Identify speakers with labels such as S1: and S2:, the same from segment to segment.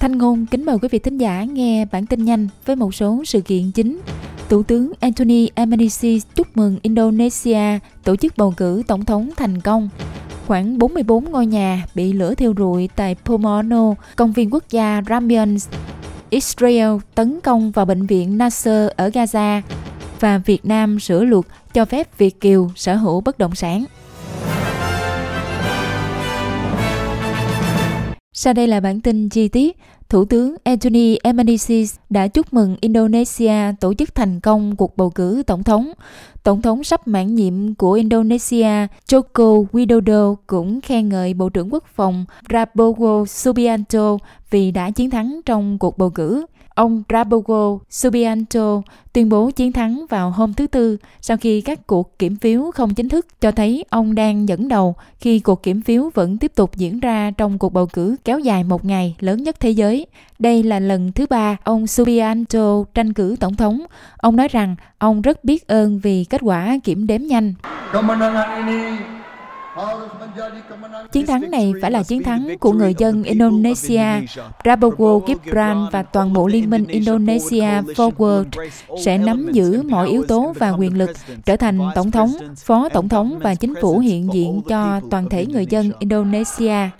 S1: Thanh Ngôn kính mời quý vị thính giả nghe bản tin nhanh với một số sự kiện chính. Thủ tướng Anthony Albanese chúc mừng Indonesia tổ chức bầu cử tổng thống thành công. Khoảng 44 ngôi nhà bị lửa thiêu rụi tại Pomono, công viên quốc gia Rambians. Israel tấn công vào bệnh viện Nasser ở Gaza và Việt Nam sửa luật cho phép Việt Kiều sở hữu bất động sản. Sau đây là bản tin chi tiết. Thủ tướng Anthony Albanese đã chúc mừng Indonesia tổ chức thành công cuộc bầu cử tổng thống. Tổng thống sắp mãn nhiệm của Indonesia Joko Widodo cũng khen ngợi Bộ trưởng Quốc phòng Prabowo Subianto vì đã chiến thắng trong cuộc bầu cử. Ông Rabogo Subianto tuyên bố chiến thắng vào hôm thứ Tư, sau khi các cuộc kiểm phiếu không chính thức cho thấy ông đang dẫn đầu khi cuộc kiểm phiếu vẫn tiếp tục diễn ra trong cuộc bầu cử kéo dài một ngày lớn nhất thế giới. Đây là lần thứ ba ông Subianto tranh cử tổng thống. Ông nói rằng ông rất biết ơn vì kết quả kiểm đếm nhanh. Chiến thắng này phải là chiến thắng của người dân Indonesia. Prabowo Gibran và toàn bộ liên minh Indonesia Forward sẽ nắm giữ mọi yếu tố và quyền lực, trở thành tổng thống, phó tổng thống và chính phủ hiện diện cho toàn thể người dân Indonesia.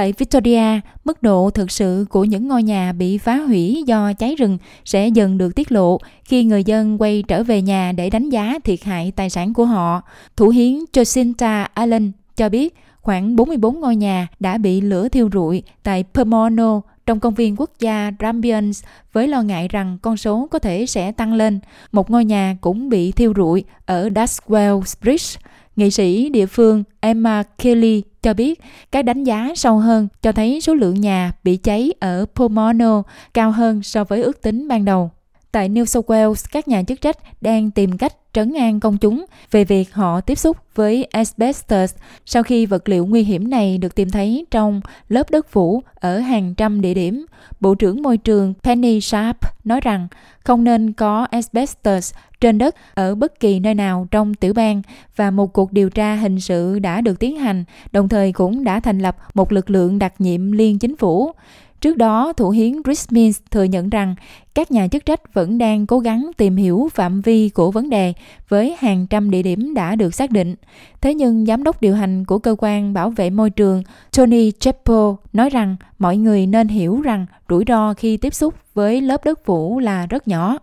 S1: Tại Victoria, mức độ thực sự của những ngôi nhà bị phá hủy do cháy rừng sẽ dần được tiết lộ khi người dân quay trở về nhà để đánh giá thiệt hại tài sản của họ. Thủ hiến Jacinta Allen cho biết khoảng 44 ngôi nhà đã bị lửa thiêu rụi tại Pomono trong công viên quốc gia Rambians với lo ngại rằng con số có thể sẽ tăng lên. Một ngôi nhà cũng bị thiêu rụi ở Daswell Bridge. Nghị sĩ địa phương Emma Kelly cho biết các đánh giá sâu hơn cho thấy số lượng nhà bị cháy ở Pomona cao hơn so với ước tính ban đầu. Tại New South Wales, các nhà chức trách đang tìm cách trấn an công chúng về việc họ tiếp xúc với asbestos sau khi vật liệu nguy hiểm này được tìm thấy trong lớp đất phủ ở hàng trăm địa điểm. Bộ trưởng Môi trường Penny Sharp nói rằng không nên có asbestos trên đất ở bất kỳ nơi nào trong tiểu bang và một cuộc điều tra hình sự đã được tiến hành, đồng thời cũng đã thành lập một lực lượng đặc nhiệm liên chính phủ. Trước đó, thủ hiến Chris Minns thừa nhận rằng các nhà chức trách vẫn đang cố gắng tìm hiểu phạm vi của vấn đề với hàng trăm địa điểm đã được xác định. Thế nhưng giám đốc điều hành của cơ quan bảo vệ môi trường Tony Chappell nói rằng mọi người nên hiểu rằng rủi ro khi tiếp xúc với lớp đất phủ là rất nhỏ.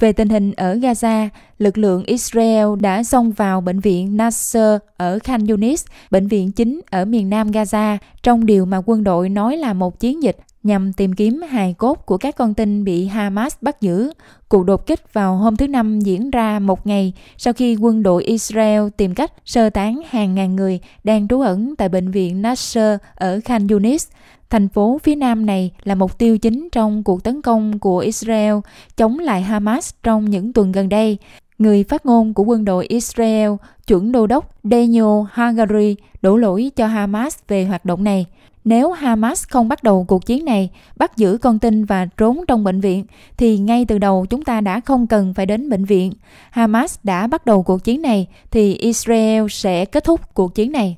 S1: Về tình hình ở Gaza, lực lượng Israel đã xông vào bệnh viện Nasser ở Khan Yunis, bệnh viện chính ở miền nam Gaza, trong điều mà quân đội nói là một chiến dịch nhằm tìm kiếm hài cốt của các con tin bị Hamas bắt giữ. Cuộc đột kích vào hôm thứ Năm diễn ra một ngày sau khi quân đội Israel tìm cách sơ tán hàng ngàn người đang trú ẩn tại bệnh viện Nasser ở Khan Yunis. Thành phố phía nam này là mục tiêu chính trong cuộc tấn công của Israel chống lại Hamas trong những tuần gần đây. Người phát ngôn của quân đội Israel, chuẩn đô đốc Daniel Hagari, đổ lỗi cho Hamas về hoạt động này. Nếu Hamas không bắt đầu cuộc chiến này, bắt giữ con tin và trốn trong bệnh viện, thì ngay từ đầu chúng ta đã không cần phải đến bệnh viện. Hamas đã bắt đầu cuộc chiến này, thì Israel sẽ kết thúc cuộc chiến này.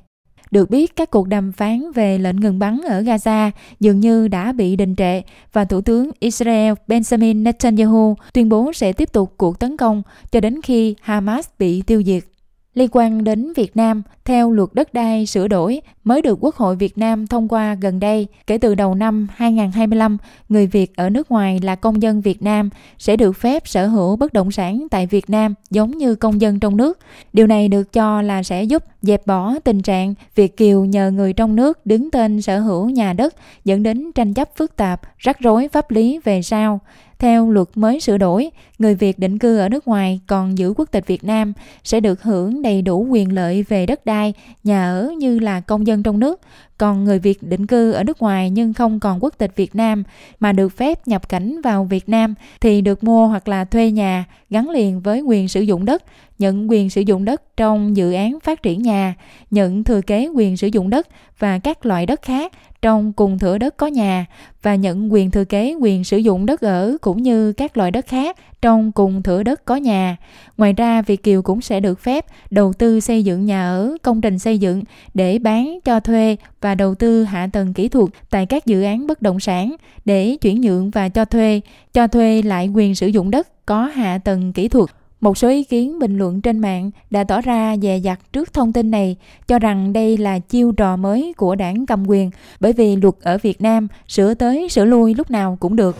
S1: Được biết, các cuộc đàm phán về lệnh ngừng bắn ở Gaza dường như đã bị đình trệ và Thủ tướng Israel Benjamin Netanyahu tuyên bố sẽ tiếp tục cuộc tấn công cho đến khi Hamas bị tiêu diệt. Liên quan đến Việt Nam, theo luật đất đai sửa đổi mới được Quốc hội Việt Nam thông qua gần đây, kể từ đầu năm 2025, người Việt ở nước ngoài là công dân Việt Nam sẽ được phép sở hữu bất động sản tại Việt Nam giống như công dân trong nước. Điều này được cho là sẽ giúp dẹp bỏ tình trạng Việt Kiều nhờ người trong nước đứng tên sở hữu nhà đất dẫn đến tranh chấp phức tạp, rắc rối pháp lý về sau. Theo luật mới sửa đổi, người Việt định cư ở nước ngoài còn giữ quốc tịch Việt Nam sẽ được hưởng đầy đủ quyền lợi về đất đai, nhà ở như là công dân trong nước còn người Việt định cư ở nước ngoài nhưng không còn quốc tịch Việt Nam mà được phép nhập cảnh vào Việt Nam thì được mua hoặc là thuê nhà gắn liền với quyền sử dụng đất, nhận quyền sử dụng đất trong dự án phát triển nhà, nhận thừa kế quyền sử dụng đất và các loại đất khác trong cùng thửa đất có nhà và nhận quyền thừa kế quyền sử dụng đất ở cũng như các loại đất khác trong cùng thửa đất có nhà. Ngoài ra, Việt Kiều cũng sẽ được phép đầu tư xây dựng nhà ở, công trình xây dựng để bán cho thuê và và đầu tư hạ tầng kỹ thuật tại các dự án bất động sản để chuyển nhượng và cho thuê, cho thuê lại quyền sử dụng đất có hạ tầng kỹ thuật một số ý kiến bình luận trên mạng đã tỏ ra dè dặt trước thông tin này, cho rằng đây là chiêu trò mới của đảng cầm quyền, bởi vì luật ở Việt Nam sửa tới sửa lui lúc nào cũng được.